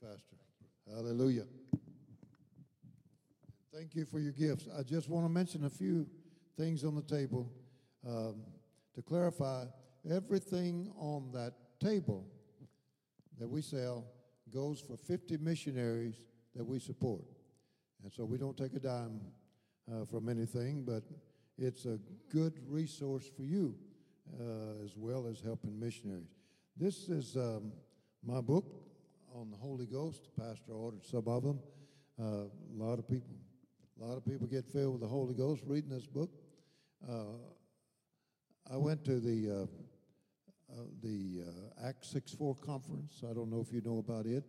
Pastor. Hallelujah. Thank you for your gifts. I just want to mention a few things on the table um, to clarify. Everything on that table that we sell goes for 50 missionaries that we support. And so we don't take a dime uh, from anything, but it's a good resource for you uh, as well as helping missionaries. This is um, my book on the Holy Ghost. The pastor ordered some of them. Uh, a lot of people, a lot of people get filled with the Holy Ghost reading this book. Uh, I went to the uh, uh, the uh, Act 6-4 conference. I don't know if you know about it.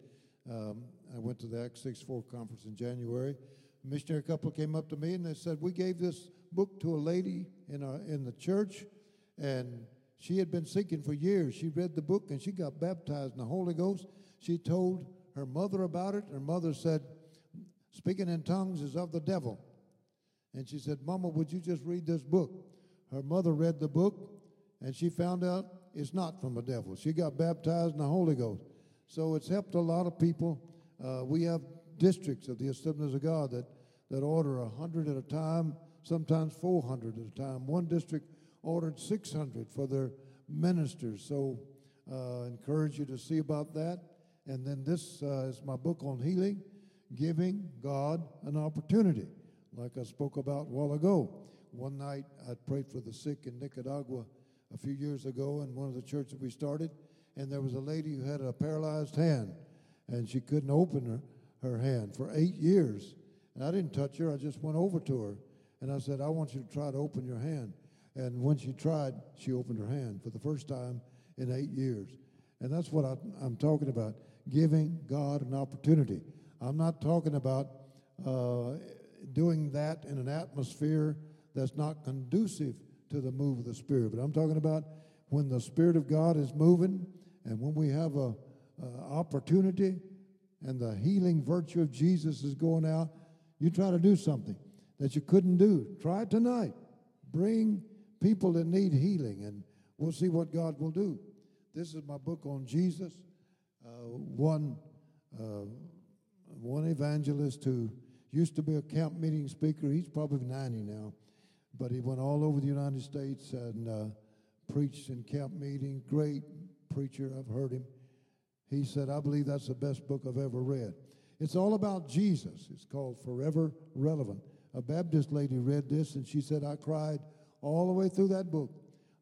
Um, I went to the Act 6-4 conference in January. A missionary couple came up to me and they said, "We gave this book to a lady in our in the church, and she had been seeking for years. She read the book and she got baptized in the Holy Ghost. She told her mother about it. Her mother said, Speaking in tongues is of the devil. And she said, Mama, would you just read this book? Her mother read the book and she found out it's not from the devil. She got baptized in the Holy Ghost. So it's helped a lot of people. Uh, we have districts of the Assemblies of God that, that order 100 at a time, sometimes 400 at a time. One district ordered 600 for their ministers. So uh, encourage you to see about that. And then this uh, is my book on healing, giving God an opportunity, like I spoke about a while ago. One night I prayed for the sick in Nicaragua a few years ago in one of the churches we started, and there was a lady who had a paralyzed hand, and she couldn't open her, her hand for eight years. And I didn't touch her, I just went over to her, and I said, I want you to try to open your hand. And when she tried, she opened her hand for the first time in eight years. And that's what I, am talking about giving God an opportunity. I'm not talking about uh, doing that in an atmosphere that's not conducive to the move of the Spirit, but I'm talking about when the Spirit of God is moving and when we have a, a opportunity and the healing virtue of Jesus is going out, you try to do something that you couldn't do. Try tonight. Bring people that need healing, and we'll see what God will do. This is my book on Jesus. Uh, one, uh, one evangelist who used to be a camp meeting speaker, he's probably 90 now, but he went all over the United States and uh, preached in camp meetings. Great preacher, I've heard him. He said, I believe that's the best book I've ever read. It's all about Jesus. It's called Forever Relevant. A Baptist lady read this and she said, I cried all the way through that book.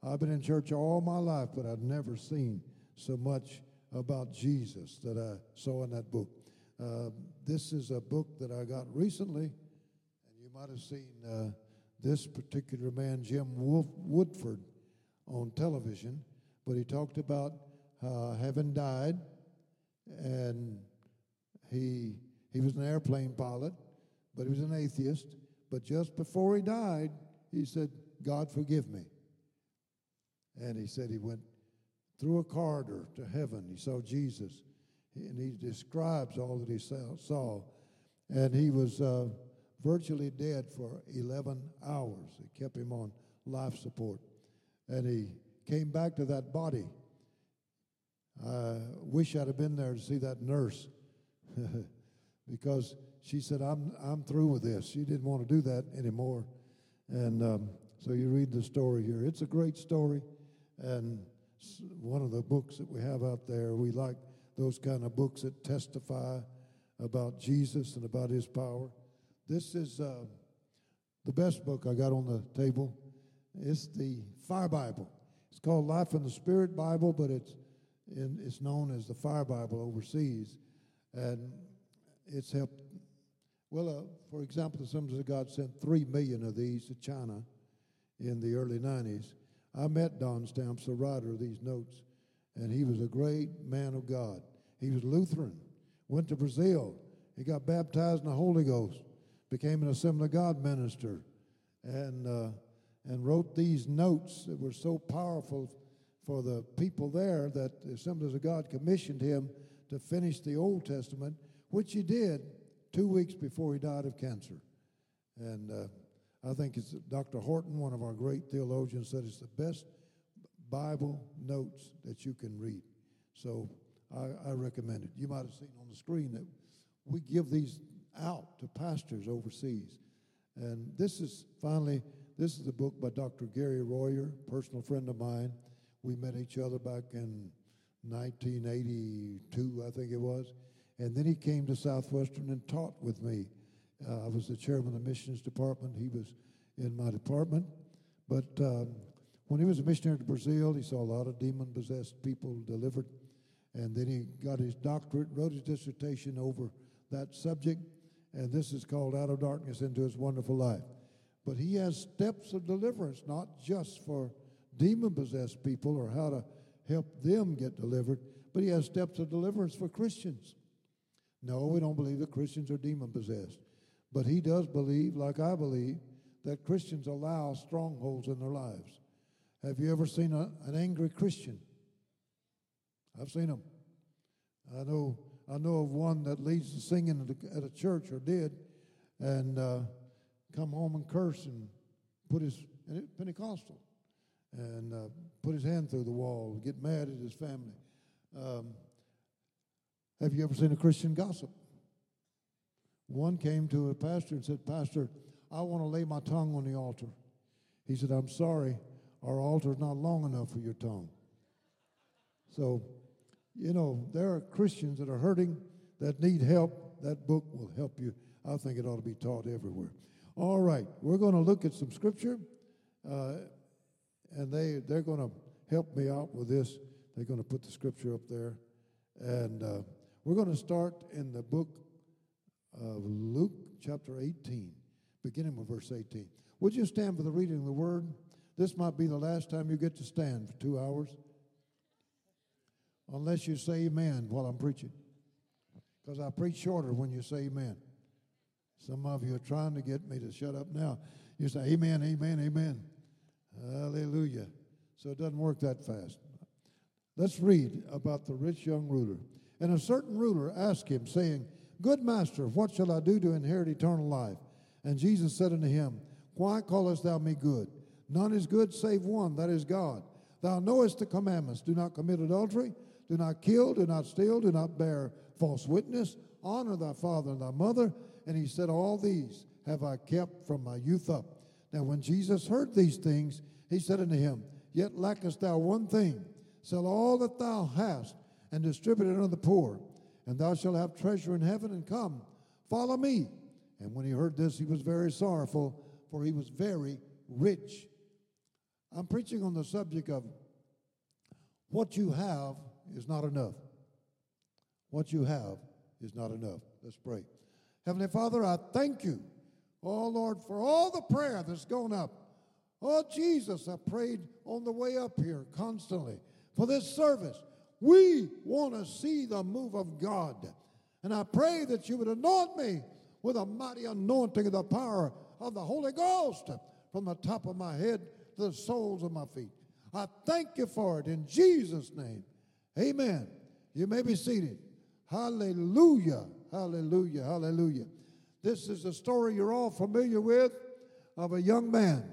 I've been in church all my life, but I've never seen so much about Jesus that I saw in that book. Uh, this is a book that I got recently, and you might have seen uh, this particular man, Jim Wolf Woodford, on television, but he talked about uh, having died, and he he was an airplane pilot, but he was an atheist. But just before he died, he said, God, forgive me. And he said he went through a corridor to heaven. He saw Jesus, and he describes all that he saw. And he was uh, virtually dead for 11 hours. It kept him on life support. And he came back to that body. I wish I'd have been there to see that nurse because she said, I'm, I'm through with this. She didn't want to do that anymore. And um, so you read the story here. It's a great story, and one of the books that we have out there. We like those kind of books that testify about Jesus and about His power. This is uh, the best book I got on the table. It's the Fire Bible. It's called Life in the Spirit Bible, but it's in, it's known as the Fire Bible overseas, and it's helped. Well, uh, for example, the Assemblies of God sent three million of these to China in the early 90s. I met Don Stamps, the writer of these notes, and he was a great man of God. He was Lutheran, went to Brazil. He got baptized in the Holy Ghost, became an Assembly of God minister, and, uh, and wrote these notes that were so powerful for the people there that the Assemblies of God commissioned him to finish the Old Testament, which he did two weeks before he died of cancer. And uh, I think it's Dr. Horton, one of our great theologians, said it's the best Bible notes that you can read. So I, I recommend it. You might have seen on the screen that we give these out to pastors overseas. And this is finally, this is a book by Dr. Gary Royer, personal friend of mine. We met each other back in 1982, I think it was. And then he came to Southwestern and taught with me. Uh, I was the chairman of the missions department. He was in my department. But um, when he was a missionary to Brazil, he saw a lot of demon possessed people delivered. And then he got his doctorate, wrote his dissertation over that subject. And this is called Out of Darkness into His Wonderful Life. But he has steps of deliverance, not just for demon possessed people or how to help them get delivered, but he has steps of deliverance for Christians. No, we don't believe that Christians are demon possessed. But he does believe, like I believe, that Christians allow strongholds in their lives. Have you ever seen a, an angry Christian? I've seen them. I know, I know of one that leads the singing at a, church, or did, and uh, come home and curse and put his Pentecostal and uh, put his hand through the wall, get mad at his family. Um, have you ever seen a Christian gossip? One came to a pastor and said, Pastor, I want to lay my tongue on the altar. He said, I'm sorry, our altar is not long enough for your tongue. So, you know, there are Christians that are hurting, that need help. That book will help you. I think it ought to be taught everywhere. All right, we're going to look at some scripture. Uh, and they they're going to help me out with this. They're going to put the scripture up there, and uh, we're going to start in the book of Luke, chapter 18, beginning with verse 18. Would you stand for the reading of the word? This might be the last time you get to stand for two hours, unless you say amen while I'm preaching, because I preach shorter when you say amen. Some of you are trying to get me to shut up now. You say amen, amen, amen. Hallelujah. So it doesn't work that fast. Let's read about the rich young ruler. And a certain ruler asked him, saying, Good master, what shall I do to inherit eternal life? And Jesus said unto him, Why callest thou me good? None is good save one, that is God. Thou knowest the commandments do not commit adultery, do not kill, do not steal, do not bear false witness, honor thy father and thy mother. And he said, All these have I kept from my youth up. Now, when Jesus heard these things, he said unto him, Yet lackest thou one thing. Sell all that thou hast and distribute it unto the poor, and thou shalt have treasure in heaven, and come, follow me. And when he heard this, he was very sorrowful, for he was very rich. I'm preaching on the subject of what you have is not enough. What you have is not enough. Let's pray. Heavenly Father, I thank you Oh, Lord, for all the prayer that's gone up. Oh, Jesus, I prayed on the way up here constantly for this service. We want to see the move of God. And I pray that you would anoint me with a mighty anointing of the power of the Holy Ghost from the top of my head to the soles of my feet. I thank you for it in Jesus' name. Amen. You may be seated. Hallelujah. Hallelujah. Hallelujah. This is a story you're all familiar with of a young man.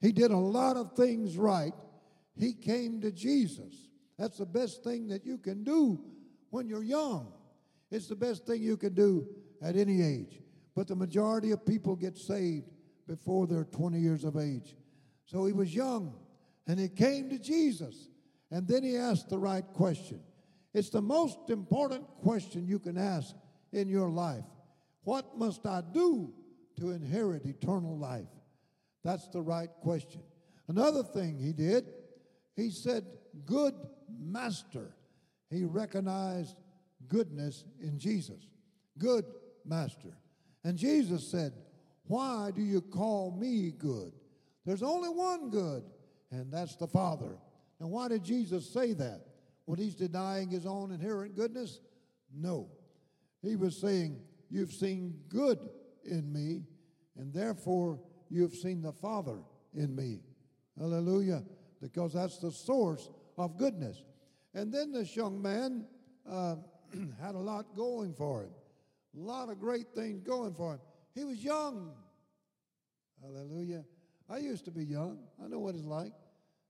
He did a lot of things right. He came to Jesus. That's the best thing that you can do when you're young. It's the best thing you can do at any age. But the majority of people get saved before they're 20 years of age. So he was young and he came to Jesus. And then he asked the right question. It's the most important question you can ask in your life. What must I do to inherit eternal life? That's the right question. Another thing he did, he said, Good master. He recognized goodness in Jesus. Good master. And Jesus said, Why do you call me good? There's only one good, and that's the Father. And why did Jesus say that? When he's denying his own inherent goodness? No. He was saying, You've seen good in me, and therefore you've seen the Father in me. Hallelujah. Because that's the source of goodness. And then this young man uh, had a lot going for him, a lot of great things going for him. He was young. Hallelujah. I used to be young. I know what it's like.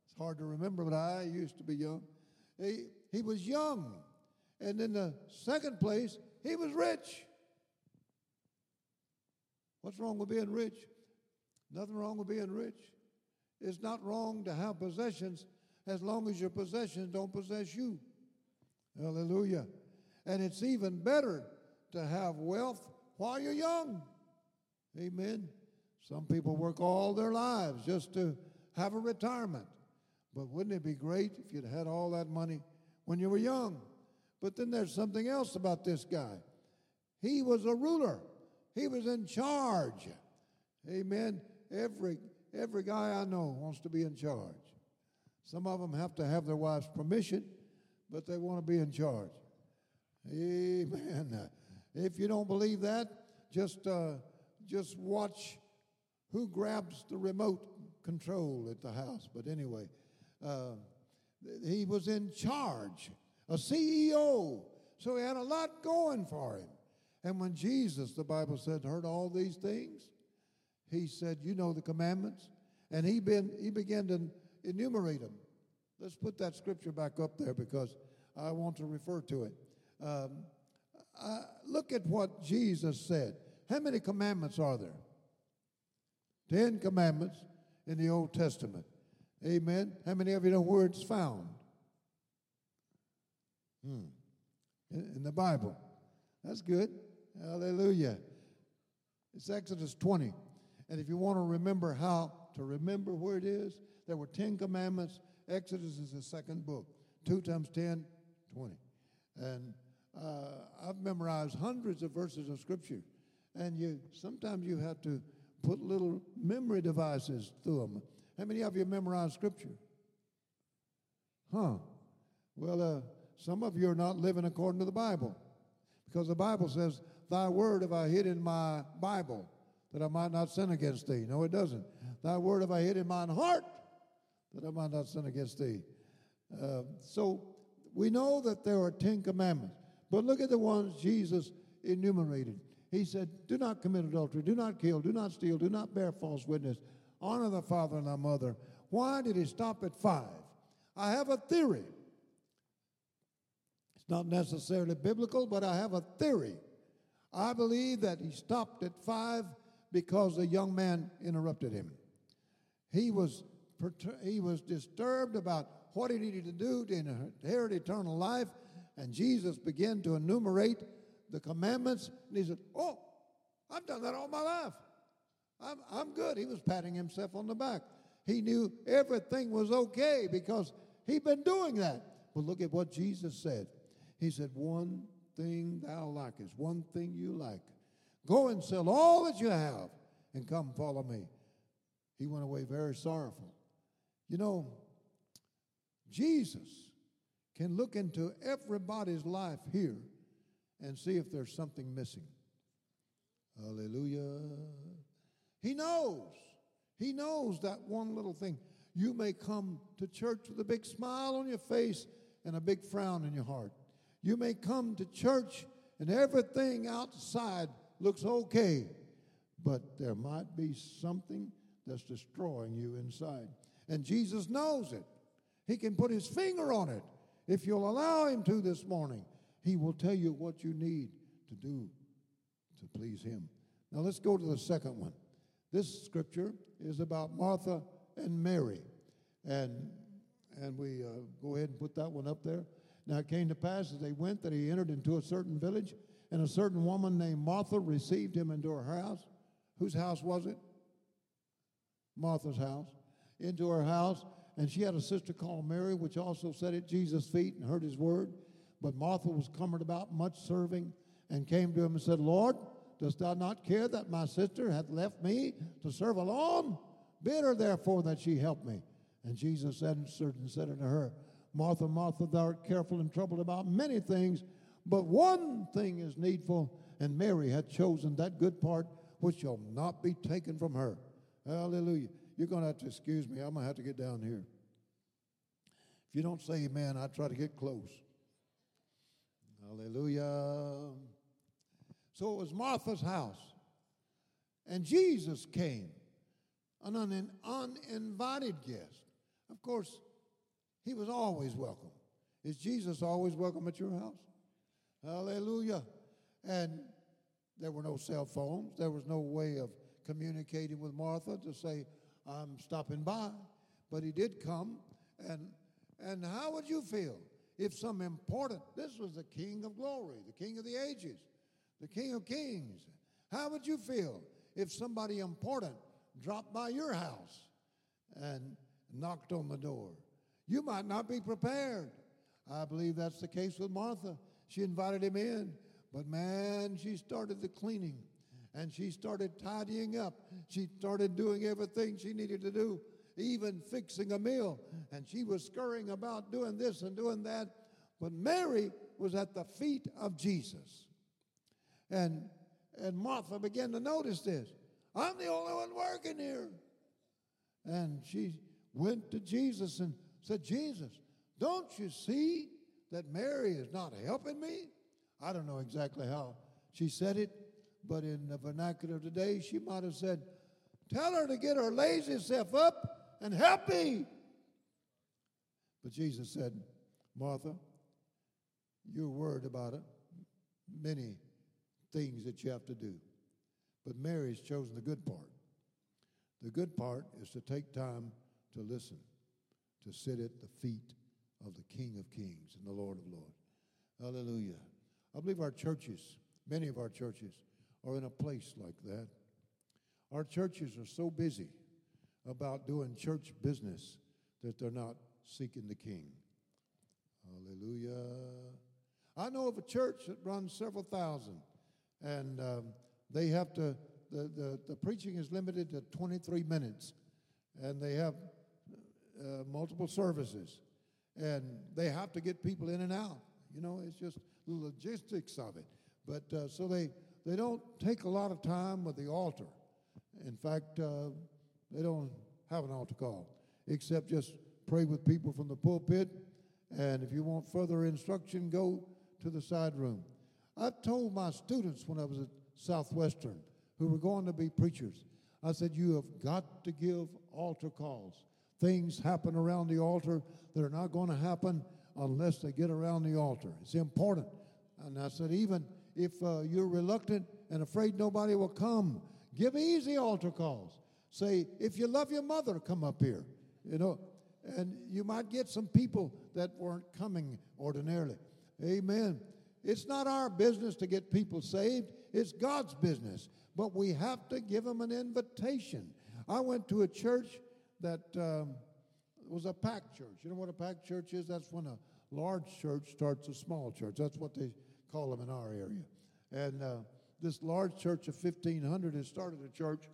It's hard to remember, but I used to be young. He, he was young. And in the second place, he was rich. What's wrong with being rich? Nothing wrong with being rich. It's not wrong to have possessions as long as your possessions don't possess you. Hallelujah. And it's even better to have wealth while you're young. Amen. Some people work all their lives just to have a retirement. But wouldn't it be great if you'd had all that money when you were young? But then there's something else about this guy. He was a ruler. He was in charge. Amen. Every every guy I know wants to be in charge. Some of them have to have their wife's permission, but they want to be in charge. Amen. If you don't believe that, just uh, just watch who grabs the remote control at the house. But anyway, uh, he was in charge, a CEO. So he had a lot going for him. And when Jesus, the Bible said, heard all these things, he said, You know the commandments. And he, been, he began to enumerate them. Let's put that scripture back up there because I want to refer to it. Um, look at what Jesus said. How many commandments are there? Ten commandments in the Old Testament. Amen. How many of you know where it's found? Hmm. In, in the Bible. That's good. Hallelujah. It's Exodus 20. And if you want to remember how to remember where it is, there were 10 commandments. Exodus is the second book. 2 times 10, 20. And uh, I've memorized hundreds of verses of Scripture. And you sometimes you have to put little memory devices through them. How many of you memorize Scripture? Huh. Well, uh, some of you are not living according to the Bible. Because the Bible says, Thy word have I hid in my Bible that I might not sin against thee. No, it doesn't. Thy word have I hid in mine heart that I might not sin against thee. Uh, so we know that there are Ten Commandments, but look at the ones Jesus enumerated. He said, Do not commit adultery, do not kill, do not steal, do not bear false witness, honor the father and thy mother. Why did he stop at five? I have a theory. It's not necessarily biblical, but I have a theory. I believe that he stopped at five because a young man interrupted him. He was, he was disturbed about what he needed to do to inherit eternal life, and Jesus began to enumerate the commandments, and he said, Oh, I've done that all my life. I'm, I'm good. He was patting himself on the back. He knew everything was okay because he'd been doing that. But look at what Jesus said. He said, One thing thou likest, one thing you like. Go and sell all that you have and come follow me. He went away very sorrowful. You know, Jesus can look into everybody's life here and see if there's something missing. Hallelujah. He knows. He knows that one little thing. You may come to church with a big smile on your face and a big frown in your heart. You may come to church and everything outside looks okay, but there might be something that's destroying you inside. And Jesus knows it. He can put his finger on it if you'll allow him to this morning. He will tell you what you need to do to please Him. Now let's go to the second one. This scripture is about Martha and Mary. And, and we uh, go ahead and put that one up there. Now it came to pass as they went that he entered into a certain village, and a certain woman named Martha received him into her house. Whose house was it? Martha's house. Into her house, and she had a sister called Mary, which also sat at Jesus' feet and heard his word. But Martha was cumbered about much serving and came to him and said, Lord, dost thou not care that my sister hath left me to serve alone? Bid her therefore that she help me. And Jesus answered and said unto her, Martha, Martha, thou art careful and troubled about many things, but one thing is needful, and Mary hath chosen that good part which shall not be taken from her. Hallelujah. You're going to have to excuse me. I'm going to have to get down here. If you don't say amen, I try to get close. Hallelujah. So it was Martha's house. And Jesus came, an un- uninvited guest. Of course, he was always welcome. Is Jesus always welcome at your house? Hallelujah. And there were no cell phones. There was no way of communicating with Martha to say, I'm stopping by. But he did come. And, and how would you feel if some important, this was the King of glory, the King of the ages, the King of kings. How would you feel if somebody important dropped by your house and knocked on the door? You might not be prepared. I believe that's the case with Martha. She invited him in, but man, she started the cleaning and she started tidying up. She started doing everything she needed to do, even fixing a meal. And she was scurrying about doing this and doing that. But Mary was at the feet of Jesus. And, and Martha began to notice this. I'm the only one working here. And she went to Jesus and said, Jesus, don't you see that Mary is not helping me? I don't know exactly how she said it, but in the vernacular of today, she might have said, Tell her to get her lazy self up and help me. But Jesus said, Martha, you're worried about it, many things that you have to do. But Mary's chosen the good part. The good part is to take time to listen, to sit at the feet of the King of Kings and the Lord of Lords. Hallelujah. I believe our churches, many of our churches, are in a place like that. Our churches are so busy about doing church business that they're not seeking the King. Hallelujah. I know of a church that runs several thousand, and um, they have to, the, the, the preaching is limited to 23 minutes, and they have uh, multiple services, and they have to get people in and out. You know, it's just the logistics of it. But uh, so they, they don't take a lot of time with the altar. In fact, uh, they don't have an altar call, except just pray with people from the pulpit. And if you want further instruction, go to the side room. I've told my students when I was at Southwestern who were going to be preachers, I said, You have got to give altar calls. Things happen around the altar that are not going to happen unless they get around the altar. It's important. And I said, Even if uh, you're reluctant and afraid nobody will come, give easy altar calls. Say, If you love your mother, come up here. You know, and you might get some people that weren't coming ordinarily. Amen. It's not our business to get people saved, it's God's business. But we have to give them an invitation. I went to a church that um, was a packed church. You know what a packed church is? That's when a large church starts a small church. That's what they call them in our area. And uh, this large church of 1,500 had started a church,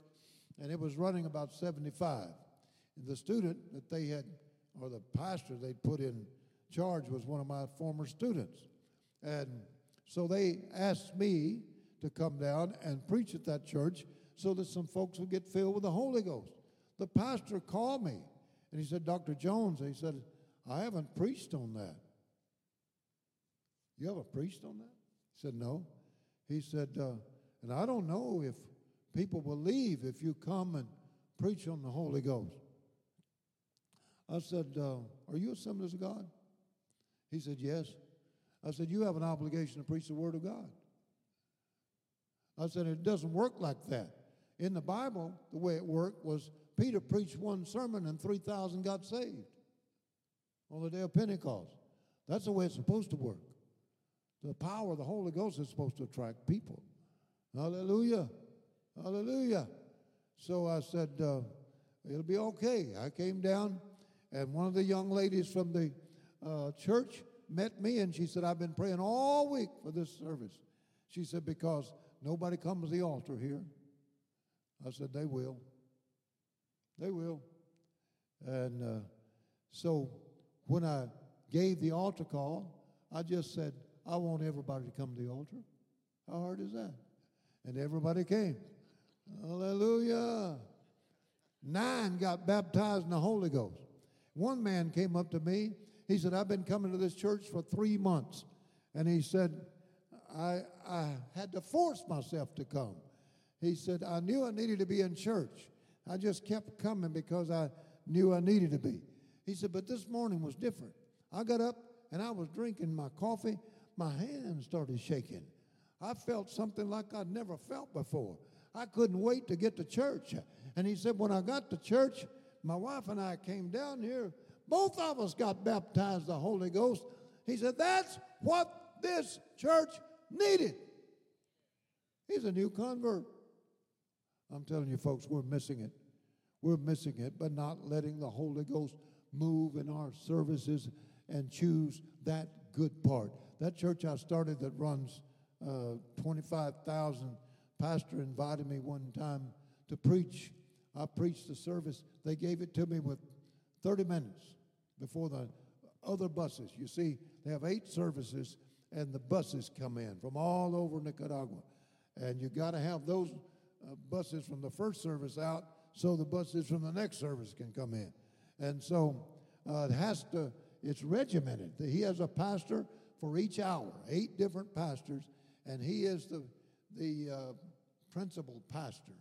and it was running about 75. And the student that they had, or the pastor they'd put in charge was one of my former students. And so they asked me to come down and preach at that church so that some folks would get filled with the Holy Ghost. The pastor called me and he said, Dr. Jones, he said, I haven't preached on that. You haven't preached on that? He said, No. He said, uh, and I don't know if people leave if you come and preach on the Holy Ghost. I said, uh, Are you Assemblies of God? He said, Yes. I said, You have an obligation to preach the Word of God. I said, It doesn't work like that. In the Bible, the way it worked was Peter preached one sermon and 3,000 got saved on the day of Pentecost. That's the way it's supposed to work. The power of the Holy Ghost is supposed to attract people. Hallelujah. Hallelujah. So I said, uh, It'll be okay. I came down, and one of the young ladies from the uh, church met me and she said, I've been praying all week for this service. She said, because nobody comes to the altar here. I said, they will. They will. And uh, so when I gave the altar call, I just said, I want everybody to come to the altar. How hard is that? And everybody came. Hallelujah. Nine got baptized in the Holy Ghost. One man came up to me he said, I've been coming to this church for three months. And he said, I, I had to force myself to come. He said, I knew I needed to be in church. I just kept coming because I knew I needed to be. He said, but this morning was different. I got up and I was drinking my coffee. My hands started shaking. I felt something like I'd never felt before. I couldn't wait to get to church. And he said, when I got to church, my wife and I came down here. Both of us got baptized the Holy Ghost. He said, that's what this church needed. He's a new convert. I'm telling you, folks, we're missing it. We're missing it but not letting the Holy Ghost move in our services and choose that good part. That church I started that runs uh, 25,000, pastor invited me one time to preach. I preached the service. They gave it to me with 30 minutes before the other buses. You see, they have eight services, and the buses come in from all over Nicaragua. And you got to have those uh, buses from the first service out so the buses from the next service can come in. And so uh, it has to, it's regimented. He has a pastor for each hour, eight different pastors, and he is the, the uh, principal pastor,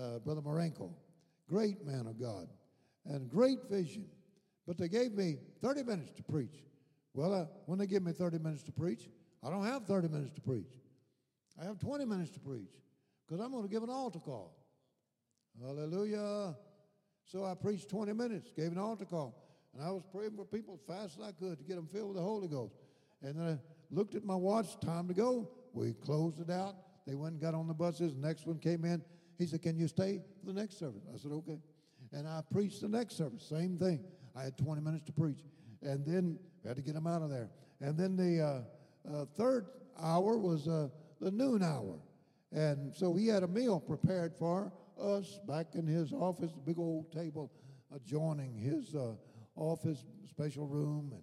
uh, Brother Marenko. Great man of God and great vision. But they gave me 30 minutes to preach. Well, uh, when they give me 30 minutes to preach, I don't have 30 minutes to preach. I have 20 minutes to preach because I'm going to give an altar call. Hallelujah. So I preached 20 minutes, gave an altar call, and I was praying for people as fast as I could to get them filled with the Holy Ghost. And then I looked at my watch, time to go. We closed it out. They went and got on the buses. The next one came in. He said, Can you stay for the next service? I said, Okay. And I preached the next service, same thing. I had 20 minutes to preach. And then we had to get them out of there. And then the uh, uh, third hour was uh, the noon hour. And so he had a meal prepared for us back in his office, big old table adjoining his uh, office, special room. And,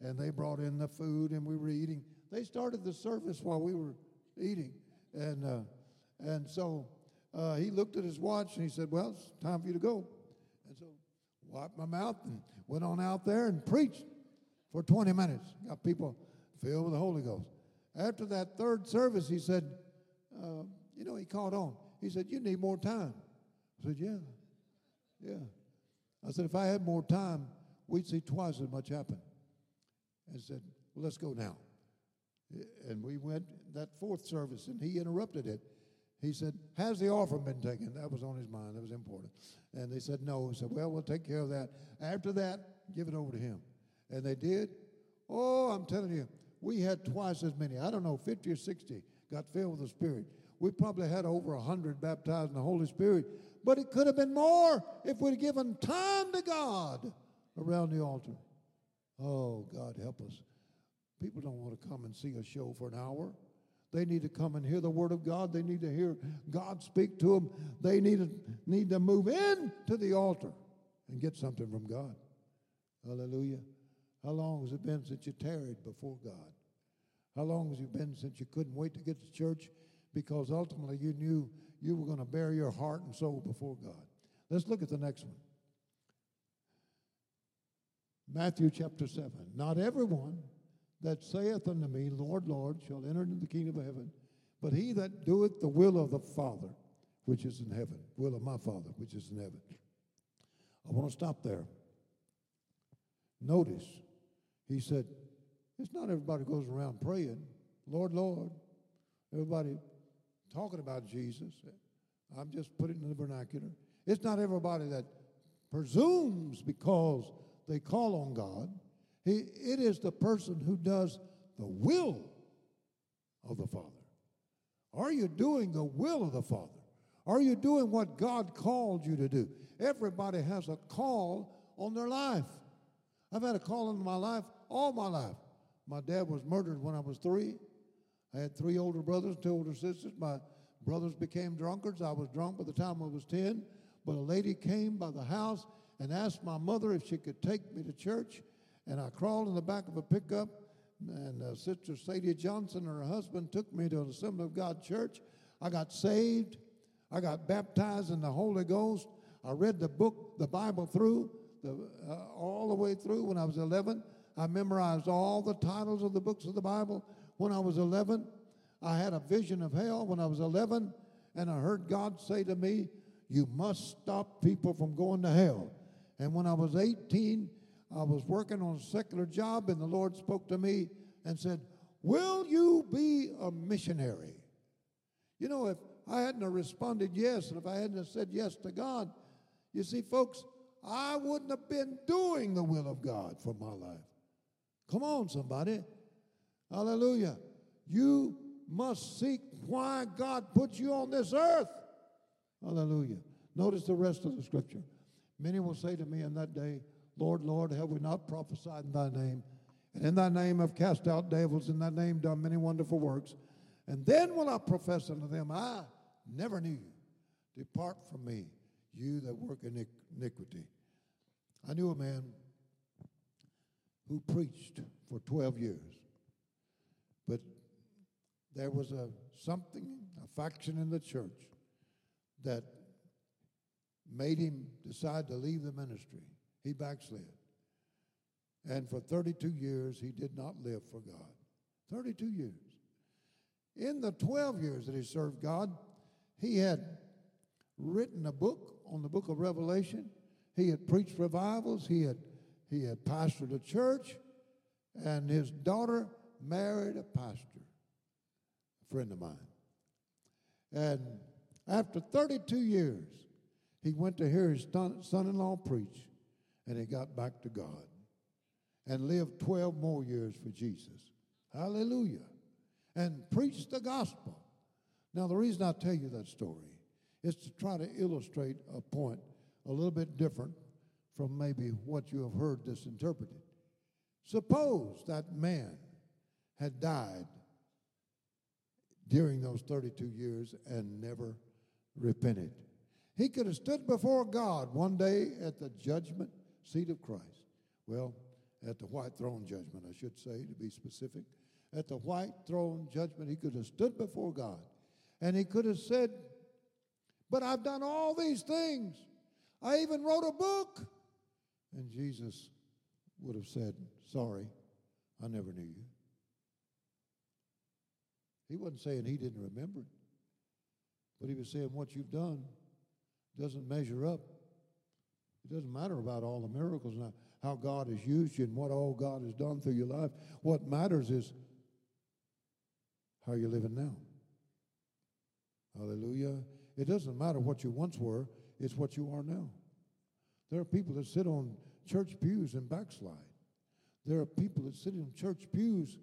and they brought in the food and we were eating. They started the service while we were eating. And, uh, and so uh, he looked at his watch and he said, Well, it's time for you to go. And so wiped my mouth and went on out there and preached for 20 minutes. Got people filled with the Holy Ghost. After that third service, he said, uh, you know, he caught on. He said, You need more time. I said, Yeah. Yeah. I said, If I had more time, we'd see twice as much happen. And said, Well, let's go now. And we went that fourth service, and he interrupted it. He said, Has the offering been taken? That was on his mind. That was important. And they said, No. He said, Well, we'll take care of that. After that, give it over to him. And they did. Oh, I'm telling you, we had twice as many. I don't know, 50 or 60 got filled with the Spirit. We probably had over 100 baptized in the Holy Spirit, but it could have been more if we'd given time to God around the altar. Oh, God, help us. People don't want to come and see a show for an hour. They need to come and hear the Word of God. They need to hear God speak to them. They need to, need to move in to the altar and get something from God. Hallelujah. How long has it been since you tarried before God? How long has it been since you couldn't wait to get to church because ultimately you knew you were going to bear your heart and soul before God? Let's look at the next one. Matthew chapter 7. Not everyone that saith unto me, Lord, Lord, shall enter into the kingdom of heaven, but he that doeth the will of the Father, which is in heaven, will of my Father, which is in heaven. I want to stop there. Notice, he said, it's not everybody goes around praying, Lord, Lord. Everybody talking about Jesus. I'm just putting it in the vernacular. It's not everybody that presumes because they call on God. He, it is the person who does the will of the Father. Are you doing the will of the Father? Are you doing what God called you to do? Everybody has a call on their life. I've had a call in my life all my life. My dad was murdered when I was three. I had three older brothers, two older sisters. My brothers became drunkards. I was drunk by the time I was 10. But a lady came by the house and asked my mother if she could take me to church. And I crawled in the back of a pickup, and uh, Sister Sadie Johnson and her husband took me to an Assembly of God church. I got saved. I got baptized in the Holy Ghost. I read the book, the Bible through, the, uh, all the way through when I was 11. I memorized all the titles of the books of the Bible when I was 11. I had a vision of hell when I was 11, and I heard God say to me, You must stop people from going to hell. And when I was 18, I was working on a secular job, and the Lord spoke to me and said, Will you be a missionary? You know, if I hadn't responded yes, and if I hadn't said yes to God, you see, folks, I wouldn't have been doing the will of God for my life. Come on, somebody. Hallelujah. You must seek why God put you on this earth. Hallelujah. Notice the rest of the scripture. Many will say to me in that day, Lord, Lord, have we not prophesied in thy name? And in thy name have cast out devils, in thy name done many wonderful works. And then will I profess unto them, I never knew you. Depart from me, you that work iniquity. I knew a man who preached for 12 years, but there was a something, a faction in the church that made him decide to leave the ministry. He backslid. And for 32 years, he did not live for God. 32 years. In the 12 years that he served God, he had written a book on the book of Revelation. He had preached revivals. He had, he had pastored a church. And his daughter married a pastor, a friend of mine. And after 32 years, he went to hear his son in law preach, and he got back to God and lived 12 more years for Jesus. Hallelujah. And preached the gospel. Now, the reason I tell you that story is to try to illustrate a point a little bit different from maybe what you have heard this interpreted. Suppose that man had died during those 32 years and never repented. He could have stood before God one day at the judgment seat of Christ. Well, at the white throne judgment, I should say, to be specific. At the white throne judgment, he could have stood before God and he could have said, But I've done all these things. I even wrote a book. And Jesus would have said, Sorry, I never knew you. He wasn't saying he didn't remember it, but he was saying what you've done doesn't measure up. It doesn't matter about all the miracles now how God has used you and what all God has done through your life. What matters is how you're living now. Hallelujah. It doesn't matter what you once were, it's what you are now. There are people that sit on church pews and backslide. There are people that sit in church pews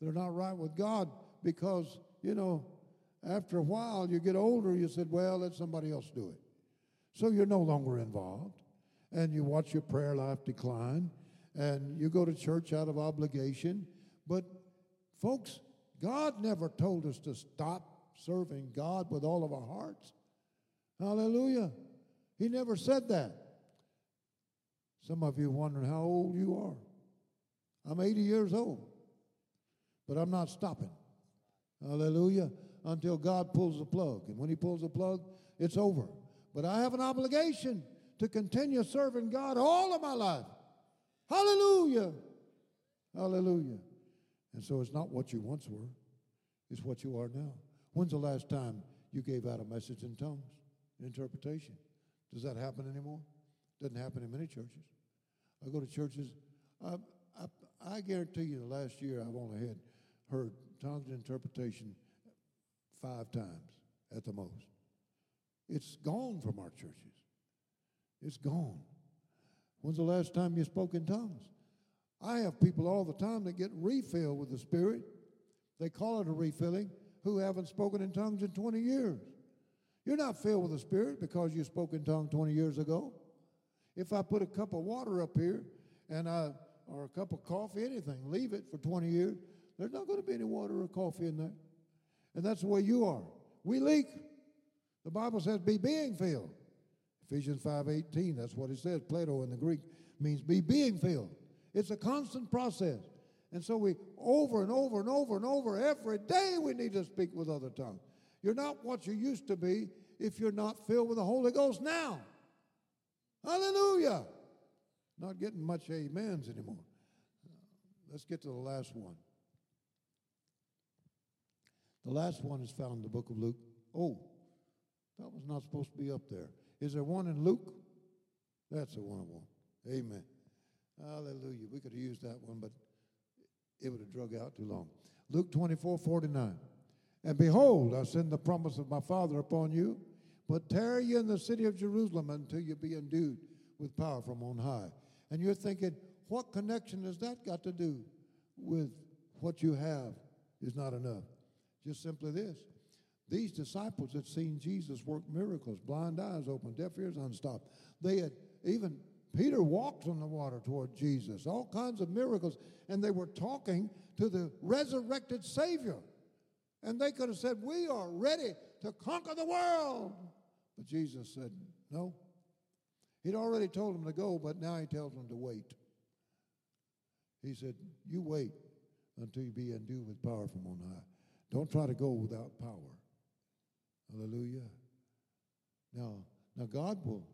that are not right with God because, you know, after a while you get older, you said, well, let somebody else do it. So you're no longer involved and you watch your prayer life decline, and you go to church out of obligation. But, folks, God never told us to stop serving God with all of our hearts. Hallelujah. He never said that. Some of you wondering how old you are. I'm 80 years old, but I'm not stopping. Hallelujah. Until God pulls the plug. And when He pulls the plug, it's over. But I have an obligation to continue serving God all of my life. Hallelujah. Hallelujah. And so it's not what you once were, it's what you are now. When's the last time you gave out a message in tongues, interpretation? Does that happen anymore? Doesn't happen in many churches. I go to churches. I, I, I guarantee you, the last year I've only had heard tongues interpretation five times at the most. It's gone from our churches. It's gone. When's the last time you spoke in tongues? I have people all the time that get refilled with the Spirit. They call it a refilling who haven't spoken in tongues in 20 years. You're not filled with the Spirit because you spoke in tongues 20 years ago. If I put a cup of water up here and I, or a cup of coffee, anything, leave it for 20 years, there's not going to be any water or coffee in there. And that's the way you are. We leak. The Bible says, be being filled. Ephesians 5:18, that's what it says. Plato in the Greek means be being filled. It's a constant process. And so we over and over and over and over every day we need to speak with other tongues. You're not what you used to be if you're not filled with the Holy Ghost now. Hallelujah. Not getting much amens anymore. Let's get to the last one. The last one is found in the book of Luke. Oh, that was not supposed to be up there. Is there one in Luke? That's the one I want. Amen. Hallelujah. We could have used that one, but it would have drug out too long. Luke 24, 49. And behold, I send the promise of my Father upon you, but tarry ye in the city of Jerusalem until you be endued with power from on high. And you're thinking, what connection has that got to do with what you have is not enough? Just simply this. These disciples had seen Jesus work miracles, blind eyes open, deaf ears unstopped. They had even Peter walked on the water toward Jesus, all kinds of miracles, and they were talking to the resurrected Savior. And they could have said, We are ready to conquer the world. But Jesus said, No. He'd already told them to go, but now he tells them to wait. He said, You wait until you be endued with power from on high. Don't try to go without power. Hallelujah. Now, now God will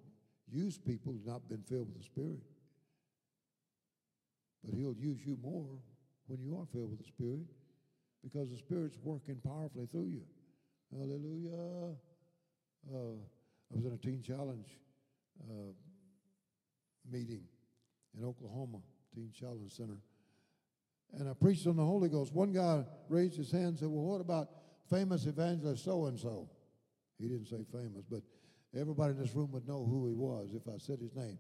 use people who've not been filled with the Spirit. But he'll use you more when you are filled with the Spirit because the Spirit's working powerfully through you. Hallelujah. Uh, I was in a Teen Challenge uh, meeting in Oklahoma, Teen Challenge Center, and I preached on the Holy Ghost. One guy raised his hand and said, Well, what about famous evangelist so and so? He didn't say famous, but everybody in this room would know who he was if I said his name.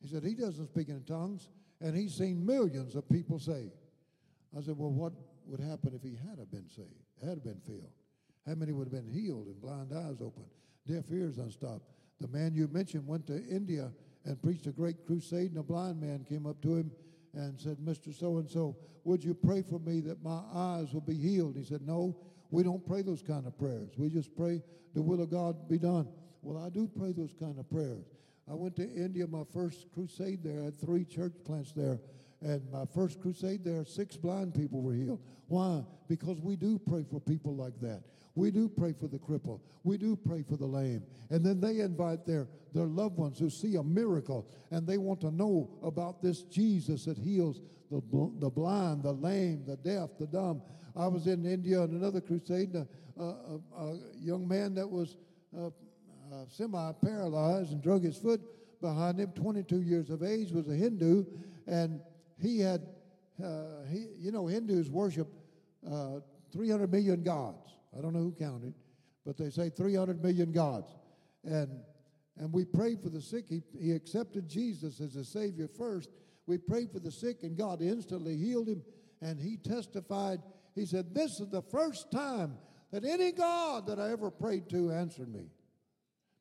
He said, He doesn't speak in tongues, and he's seen millions of people saved. I said, Well, what would happen if he had been saved, had been filled? How many would have been healed and blind eyes open, deaf ears unstopped? The man you mentioned went to India and preached a great crusade, and a blind man came up to him and said, Mr. So and so, would you pray for me that my eyes will be healed? He said, No, we don't pray those kind of prayers. We just pray the will of God be done. Well, I do pray those kind of prayers. I went to India, my first crusade there. I had three church plants there. And my first crusade there, six blind people were healed. Why? Because we do pray for people like that. We do pray for the cripple. We do pray for the lame. And then they invite their, their loved ones who see a miracle and they want to know about this Jesus that heals the, the blind, the lame, the deaf, the dumb. I was in India on another crusade, and a, a, a young man that was uh, uh, semi paralyzed and drug his foot behind him, 22 years of age, was a Hindu, and he had, uh, he, you know, Hindus worship uh, 300 million gods. I don't know who counted, but they say 300 million gods. And, and we prayed for the sick. He, he accepted Jesus as a Savior first. We prayed for the sick, and God instantly healed him. And he testified, he said, This is the first time that any God that I ever prayed to answered me.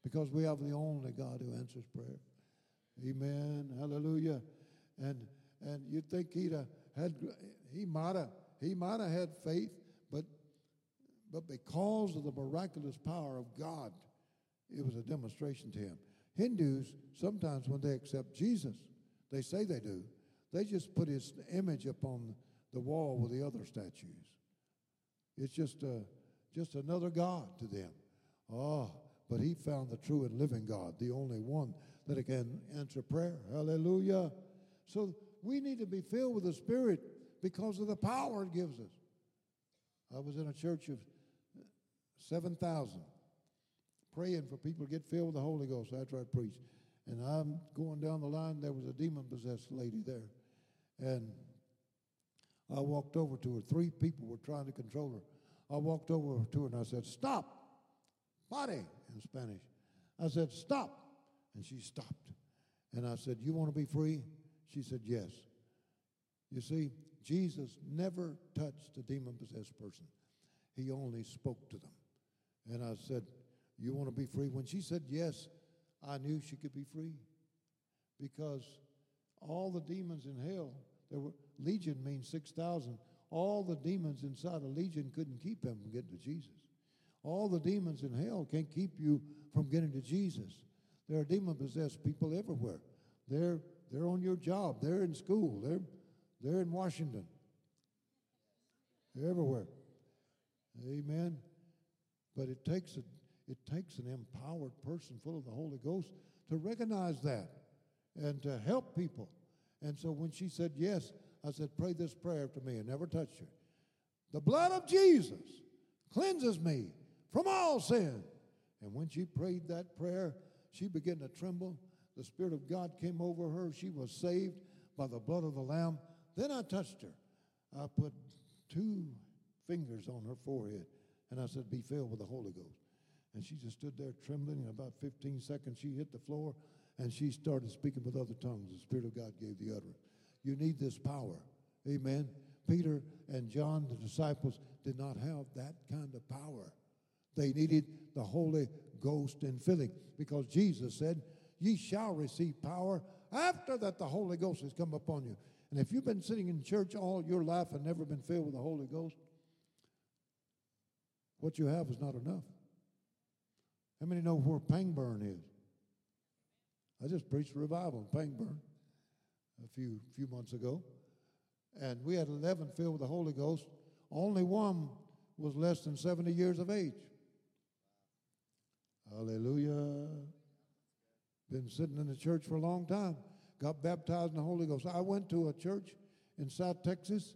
Because we have the only God who answers prayer. Amen. Hallelujah. And and you'd think he'd have had he might have he might have had faith, but but because of the miraculous power of God, it was a demonstration to him. Hindus sometimes when they accept Jesus, they say they do, they just put his image upon the wall with the other statues. It's just a, just another God to them. Oh, but he found the true and living God, the only one that can answer prayer. Hallelujah. So we need to be filled with the Spirit because of the power it gives us. I was in a church of 7,000 praying for people to get filled with the Holy Ghost after I preached. And I'm going down the line, there was a demon possessed lady there. And I walked over to her. Three people were trying to control her. I walked over to her and I said, Stop! Body in Spanish. I said, Stop! And she stopped. And I said, You want to be free? She said, Yes. You see, Jesus never touched a demon possessed person, he only spoke to them. And I said, You want to be free? When she said yes, I knew she could be free because all the demons in hell, there were legion means 6,000. All the demons inside a legion couldn't keep them from getting to Jesus. All the demons in hell can't keep you from getting to Jesus. There are demon possessed people everywhere. They're they're on your job. They're in school. They're, they're in Washington. They're everywhere. Amen. But it takes a, it takes an empowered person full of the Holy Ghost to recognize that and to help people. And so when she said yes, I said, pray this prayer to me. I never touched her. The blood of Jesus cleanses me from all sin. And when she prayed that prayer, she began to tremble the Spirit of God came over her. She was saved by the blood of the Lamb. Then I touched her. I put two fingers on her forehead. And I said, Be filled with the Holy Ghost. And she just stood there trembling. In about 15 seconds, she hit the floor and she started speaking with other tongues. The Spirit of God gave the utterance. You need this power. Amen. Peter and John, the disciples, did not have that kind of power. They needed the Holy Ghost in filling because Jesus said, Ye shall receive power after that the Holy Ghost has come upon you. And if you've been sitting in church all your life and never been filled with the Holy Ghost, what you have is not enough. How many know where Pangburn is? I just preached a revival in Pangburn a few few months ago, and we had 11 filled with the Holy Ghost. Only one was less than 70 years of age. Hallelujah. Been sitting in the church for a long time. Got baptized in the Holy Ghost. I went to a church in South Texas,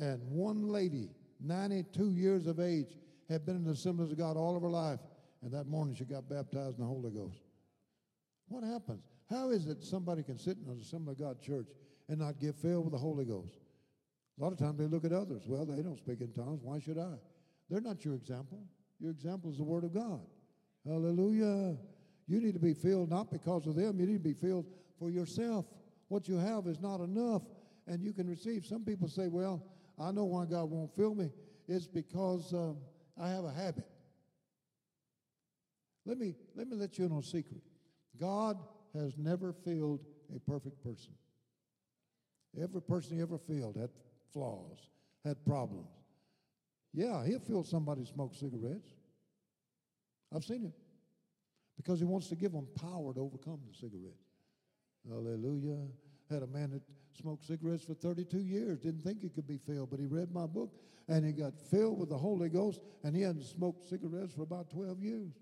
and one lady, 92 years of age, had been in the Assemblies of God all of her life. And that morning she got baptized in the Holy Ghost. What happens? How is it somebody can sit in an Assembly of God church and not get filled with the Holy Ghost? A lot of times they look at others. Well, they don't speak in tongues. Why should I? They're not your example. Your example is the Word of God. Hallelujah. You need to be filled not because of them, you need to be filled for yourself. What you have is not enough, and you can receive. Some people say, Well, I know why God won't fill me. It's because um, I have a habit. Let me, let me let you in on a secret. God has never filled a perfect person. Every person he ever filled had flaws, had problems. Yeah, he'll fill somebody who smokes cigarettes. I've seen it. Because he wants to give them power to overcome the cigarettes. Hallelujah. Had a man that smoked cigarettes for 32 years, didn't think he could be filled, but he read my book and he got filled with the Holy Ghost and he hadn't smoked cigarettes for about 12 years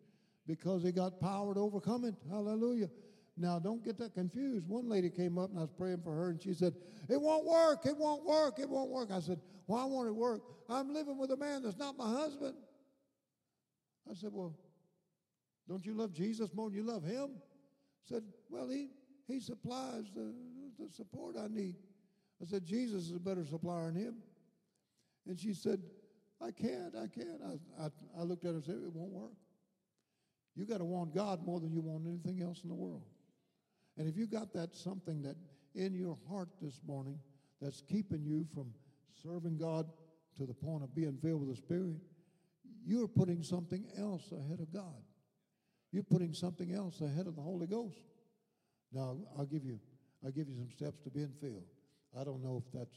because he got power to overcome it. Hallelujah. Now, don't get that confused. One lady came up and I was praying for her and she said, It won't work, it won't work, it won't work. I said, Why won't it work? I'm living with a man that's not my husband. I said, Well, don't you love Jesus more than you love him? said, Well, he, he supplies the, the support I need. I said, Jesus is a better supplier than him. And she said, I can't, I can't. I, I, I looked at her and said, It won't work. You got to want God more than you want anything else in the world. And if you got that something that in your heart this morning that's keeping you from serving God to the point of being filled with the Spirit, you're putting something else ahead of God. You're putting something else ahead of the Holy Ghost. Now, I'll give you, I'll give you some steps to being filled. I don't know if that's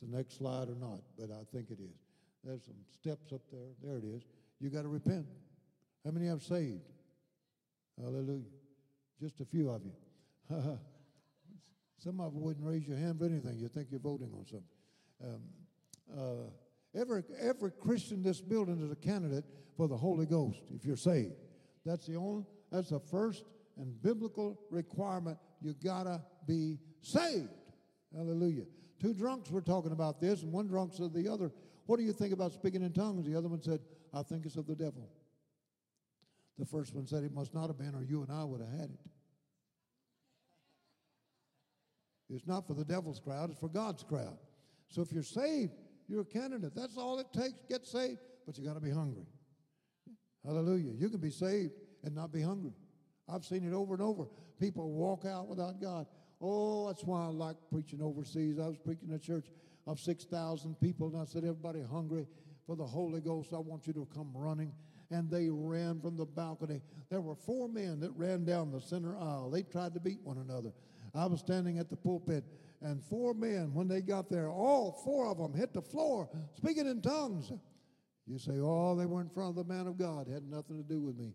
the next slide or not, but I think it is. There's some steps up there. There it is. You got to repent. How many have saved? Hallelujah. Just a few of you. Some of you wouldn't raise your hand for anything. You think you're voting on something. Um, uh, every, every Christian in this building is a candidate for the Holy Ghost if you're saved. That's the only, that's the first and biblical requirement. You gotta be saved. Hallelujah. Two drunks were talking about this, and one drunk said to the other, What do you think about speaking in tongues? The other one said, I think it's of the devil. The first one said, It must not have been, or you and I would have had it. It's not for the devil's crowd, it's for God's crowd. So if you're saved, you're a candidate. That's all it takes. Get saved, but you got to be hungry. Hallelujah. You can be saved and not be hungry. I've seen it over and over. People walk out without God. Oh, that's why I like preaching overseas. I was preaching a church of 6,000 people, and I said, Everybody hungry for the Holy Ghost, I want you to come running. And they ran from the balcony. There were four men that ran down the center aisle. They tried to beat one another. I was standing at the pulpit, and four men, when they got there, all four of them hit the floor speaking in tongues. You say, oh, they were in front of the man of God. It had nothing to do with me.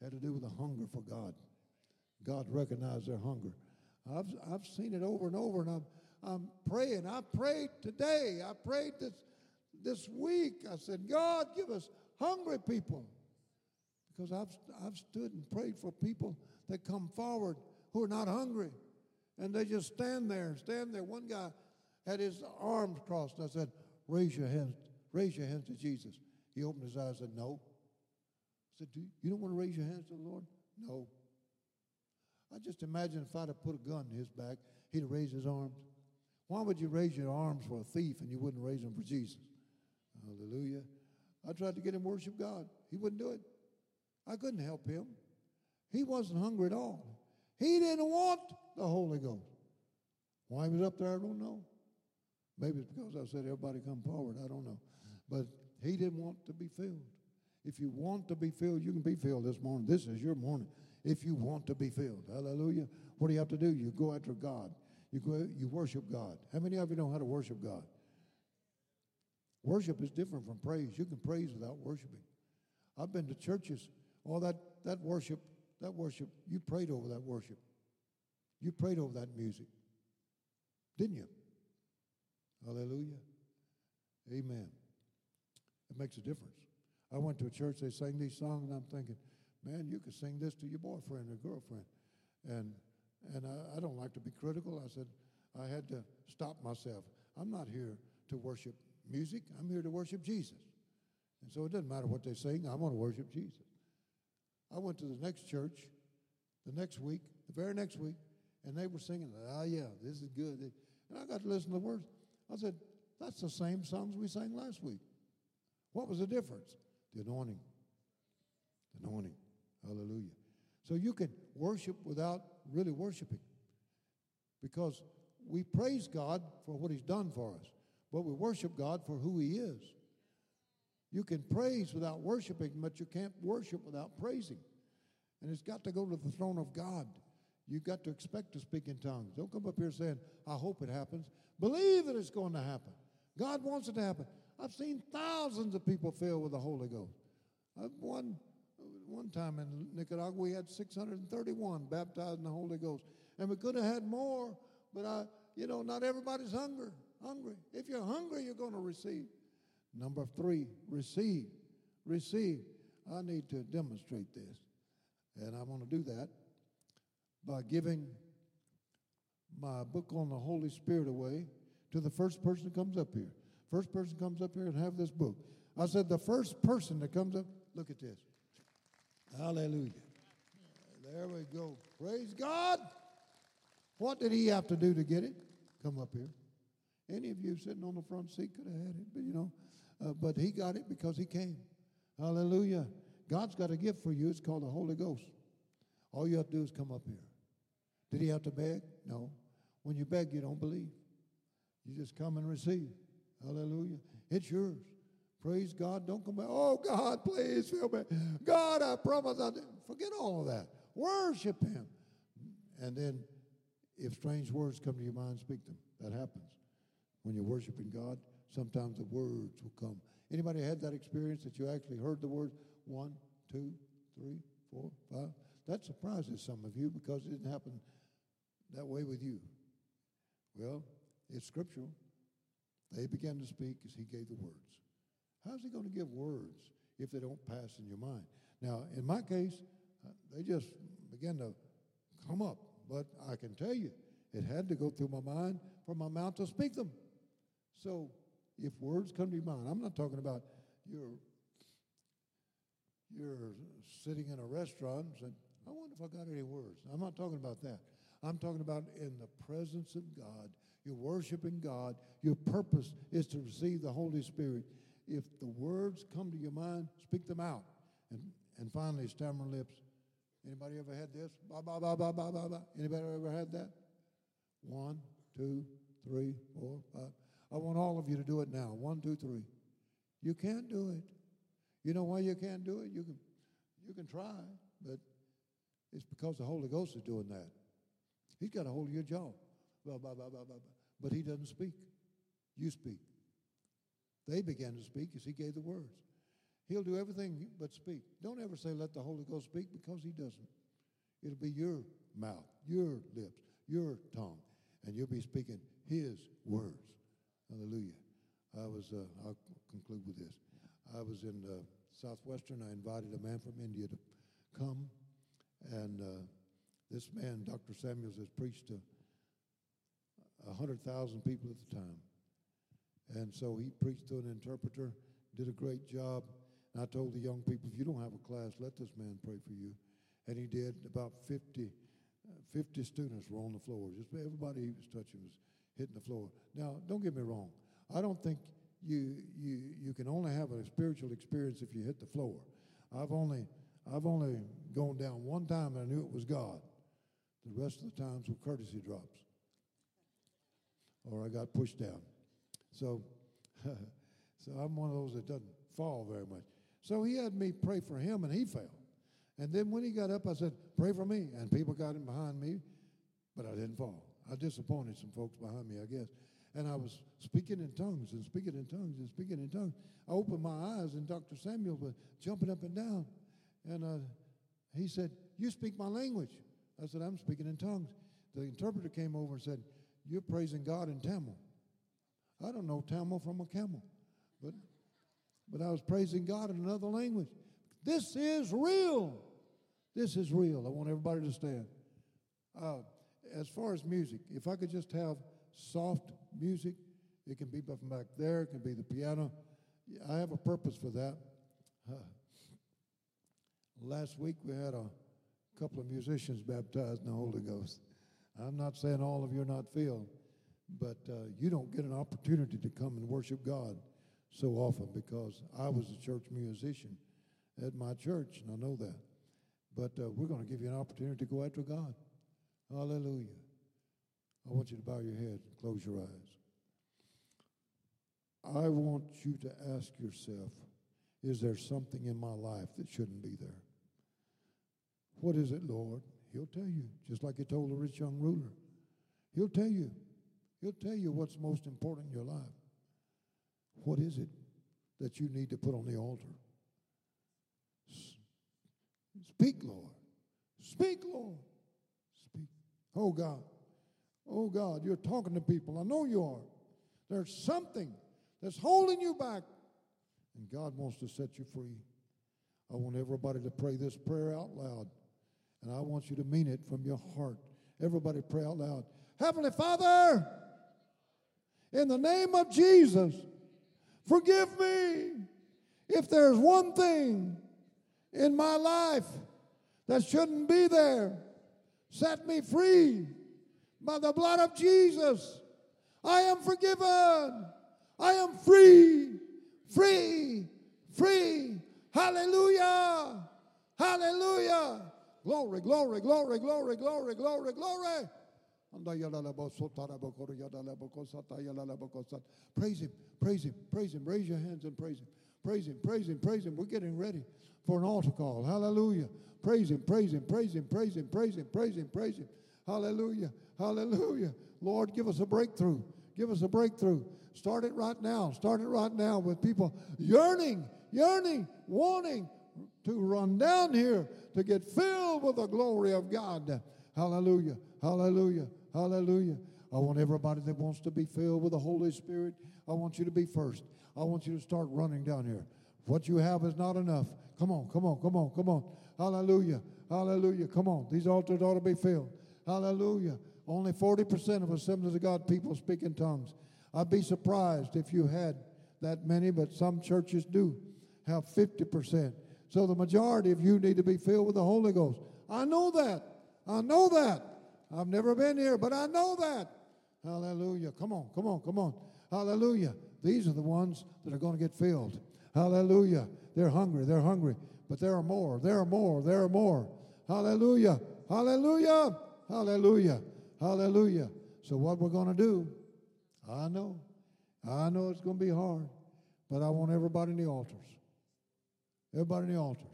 It had to do with the hunger for God. God recognized their hunger. I've, I've seen it over and over, and I'm, I'm praying. I prayed today. I prayed this, this week. I said, God, give us hungry people. Because I've, I've stood and prayed for people that come forward who are not hungry. And they just stand there and stand there. One guy had his arms crossed. I said, Raise your hands, raise your hands to Jesus. He opened his eyes and said, No. I said, Do you don't want to raise your hands to the Lord? No. I just imagine if I'd have put a gun in his back, he'd have raised his arms. Why would you raise your arms for a thief and you wouldn't raise them for Jesus? Hallelujah. I tried to get him to worship God. He wouldn't do it. I couldn't help him. He wasn't hungry at all. He didn't want the Holy Ghost. Why he was up there, I don't know. Maybe it's because I said everybody come forward. I don't know. But he didn't want to be filled. If you want to be filled, you can be filled this morning. This is your morning. If you want to be filled, hallelujah. What do you have to do? You go after God. You go, you worship God. How many of you know how to worship God? Worship is different from praise. You can praise without worshiping. I've been to churches. All that that worship, that worship, you prayed over that worship. You prayed over that music, didn't you? Hallelujah. Amen. It makes a difference. I went to a church, they sang these songs, and I'm thinking, man, you could sing this to your boyfriend or girlfriend. And and I, I don't like to be critical. I said, I had to stop myself. I'm not here to worship music. I'm here to worship Jesus. And so it doesn't matter what they sing. I want to worship Jesus. I went to the next church the next week, the very next week, and they were singing, oh, yeah, this is good. And I got to listen to the words. I said, that's the same songs we sang last week. What was the difference? The anointing. The anointing. Hallelujah. So you can worship without really worshiping because we praise God for what He's done for us, but we worship God for who He is. You can praise without worshiping, but you can't worship without praising. And it's got to go to the throne of God. You've got to expect to speak in tongues. Don't come up here saying, I hope it happens. Believe that it's going to happen. God wants it to happen. I've seen thousands of people filled with the Holy Ghost. I've one one time in Nicaragua, we had 631 baptized in the Holy Ghost. And we could have had more, but I, you know, not everybody's hungry. Hungry. If you're hungry, you're going to receive. Number three, receive. Receive. I need to demonstrate this. And I want to do that by giving my book on the Holy Spirit away to the first person that comes up here. First person comes up here and have this book. I said, the first person that comes up, look at this. Hallelujah. There we go. Praise God. What did he have to do to get it? Come up here. Any of you sitting on the front seat could have had it, but you know, uh, but he got it because he came. Hallelujah. God's got a gift for you. It's called the Holy Ghost. All you have to do is come up here. Did he have to beg? No. When you beg, you don't believe. You just come and receive. Hallelujah. It's yours. Praise God. Don't come back. Oh, God, please fill me. God, I promise. I Forget all of that. Worship Him. And then if strange words come to your mind, speak them. That happens. When you're worshiping God, sometimes the words will come. Anybody had that experience that you actually heard the words one, two, three, four, five? That surprises some of you because it didn't happen that way with you. Well, it's scriptural. They began to speak as he gave the words. How's he going to give words if they don't pass in your mind? Now, in my case, uh, they just began to come up. But I can tell you, it had to go through my mind for my mouth to speak them. So if words come to your mind, I'm not talking about you're, you're sitting in a restaurant and saying, I wonder if I got any words. I'm not talking about that. I'm talking about in the presence of God. You're worshiping God. Your purpose is to receive the Holy Spirit if the words come to your mind, speak them out. And, and finally, stammer lips. Anybody ever had this? Ba, ba, ba, ba, ba, ba, ba. Anybody ever had that? One, two, three, four, five. I want all of you to do it now. One, two, three. You can't do it. You know why you can't do it? You can, you can try, but it's because the Holy Ghost is doing that. He's got a hold of your jaw. But he doesn't speak. You speak. They began to speak as he gave the words. He'll do everything but speak. Don't ever say, let the Holy Ghost speak, because he doesn't. It'll be your mouth, your lips, your tongue, and you'll be speaking his words. Hallelujah. I was, uh, I'll conclude with this. I was in uh, Southwestern. I invited a man from India to come, and uh, this man, Dr. Samuels, has preached to 100,000 people at the time. And so he preached to an interpreter, did a great job. And I told the young people, if you don't have a class, let this man pray for you. And he did. About 50, uh, 50 students were on the floor. Just everybody he was touching was hitting the floor. Now, don't get me wrong. I don't think you you you can only have a spiritual experience if you hit the floor. I've only I've only gone down one time and I knew it was God. The rest of the times were courtesy drops. Or I got pushed down. So so I'm one of those that doesn't fall very much. So he had me pray for him and he fell. And then when he got up, I said, Pray for me. And people got in behind me, but I didn't fall. I disappointed some folks behind me, I guess. And I was speaking in tongues and speaking in tongues and speaking in tongues. I opened my eyes, and Dr. Samuel was jumping up and down. And uh, he said, You speak my language. I said, I'm speaking in tongues. The interpreter came over and said, You're praising God in Tamil. I don't know Tamil from a camel, but, but I was praising God in another language. This is real. This is real. I want everybody to stand. Uh, as far as music, if I could just have soft music, it can be from back there, it can be the piano. I have a purpose for that. Uh, last week we had a couple of musicians baptized in the Holy Ghost. I'm not saying all of you are not filled, but uh, you don't get an opportunity to come and worship God so often because I was a church musician at my church, and I know that. But uh, we're going to give you an opportunity to go after God. Hallelujah. I want you to bow your head and close your eyes. I want you to ask yourself is there something in my life that shouldn't be there? What is it, Lord? He'll tell you, just like he told the rich young ruler. He'll tell you. He'll tell you what's most important in your life. What is it that you need to put on the altar? Speak, Lord. Speak, Lord. Oh, God. Oh, God, you're talking to people. I know you are. There's something that's holding you back, and God wants to set you free. I want everybody to pray this prayer out loud, and I want you to mean it from your heart. Everybody pray out loud. Heavenly Father, in the name of Jesus, forgive me if there's one thing in my life that shouldn't be there. Set me free by the blood of Jesus. I am forgiven. I am free, free, free. Hallelujah. Hallelujah. Glory, glory, glory, glory, glory, glory, glory. Praise him, praise him, praise him. Raise your hands and praise him. Praise him, praise him, praise him. We're getting ready for an altar call. Hallelujah. Praise him, praise him, praise him, praise him, praise him, praise him, praise him. Hallelujah. Hallelujah. Lord, give us a breakthrough. Give us a breakthrough. Start it right now. Start it right now with people yearning, yearning, wanting to run down here to get filled with the glory of God. Hallelujah. Hallelujah. Hallelujah. I want everybody that wants to be filled with the Holy Spirit, I want you to be first. I want you to start running down here. What you have is not enough. Come on, come on, come on, come on. Hallelujah. Hallelujah. Come on. These altars ought to be filled. Hallelujah. Only 40% of Assemblies of God people speak in tongues. I'd be surprised if you had that many, but some churches do have 50%. So the majority of you need to be filled with the Holy Ghost. I know that. I know that. I've never been here, but I know that. Hallelujah. Come on, come on, come on. Hallelujah. These are the ones that are going to get filled. Hallelujah. They're hungry. They're hungry. But there are more. There are more. There are more. Hallelujah. Hallelujah. Hallelujah. Hallelujah. So, what we're going to do, I know. I know it's going to be hard. But I want everybody in the altars. Everybody in the altars.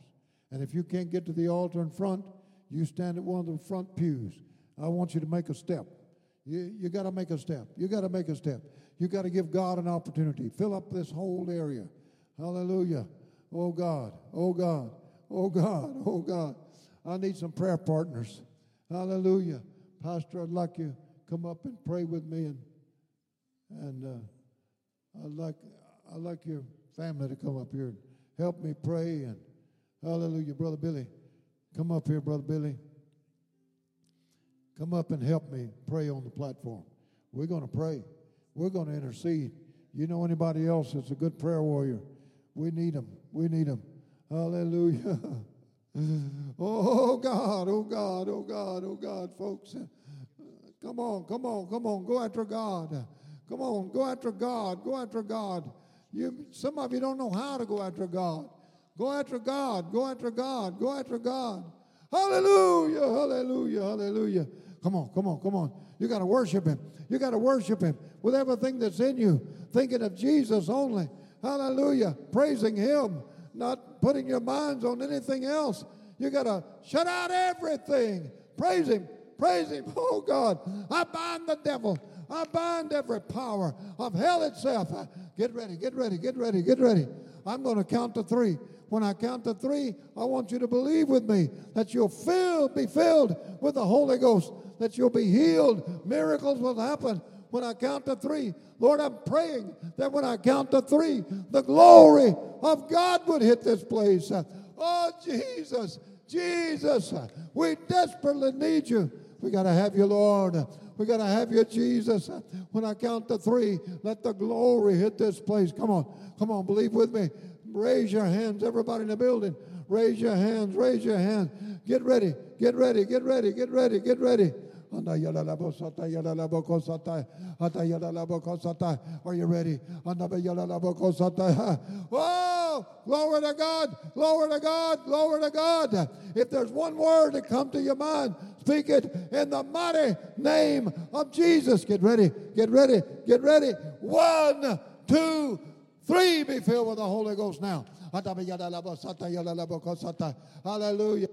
And if you can't get to the altar in front, you stand at one of the front pews. I want you to make a step. You, you got to make a step. You got to make a step. You got to give God an opportunity. Fill up this whole area. Hallelujah. Oh God. Oh God. Oh God. Oh God. I need some prayer partners. Hallelujah. Pastor, I'd like you to come up and pray with me and and uh, I'd like I'd like your family to come up here and help me pray and hallelujah, Brother Billy. Come up here, Brother Billy. Come up and help me pray on the platform. We're going to pray. We're going to intercede. You know anybody else that's a good prayer warrior? We need them. We need them. Hallelujah. oh God, oh God, oh God, oh God, folks. Come on, come on, come on. Go after God. Come on, go after God. Go after God. You, some of you don't know how to go after God. Go after God. Go after God. Go after God. Hallelujah. Hallelujah. Hallelujah. Come on, come on, come on. You got to worship Him. You got to worship Him with everything that's in you, thinking of Jesus only. Hallelujah. Praising Him, not putting your minds on anything else. You got to shut out everything. Praise Him. Praise Him. Oh God, I bind the devil. I bind every power of hell itself. Get ready, get ready, get ready, get ready. I'm going to count to three. When I count to three, I want you to believe with me that you'll fill, be filled with the Holy Ghost, that you'll be healed. Miracles will happen when I count to three. Lord, I'm praying that when I count to three, the glory of God would hit this place. Oh, Jesus, Jesus, we desperately need you. We got to have you, Lord. We got to have you, Jesus. When I count to three, let the glory hit this place. Come on, come on, believe with me. Raise your hands, everybody in the building. Raise your hands, raise your hands. Get ready, get ready, get ready, get ready, get ready. Are you ready? Oh, glory to God, glory to God, glory to God. If there's one word that come to your mind, speak it in the mighty name of Jesus. Get ready, get ready, get ready. One, two, three, be filled with the Holy Ghost now. Hallelujah.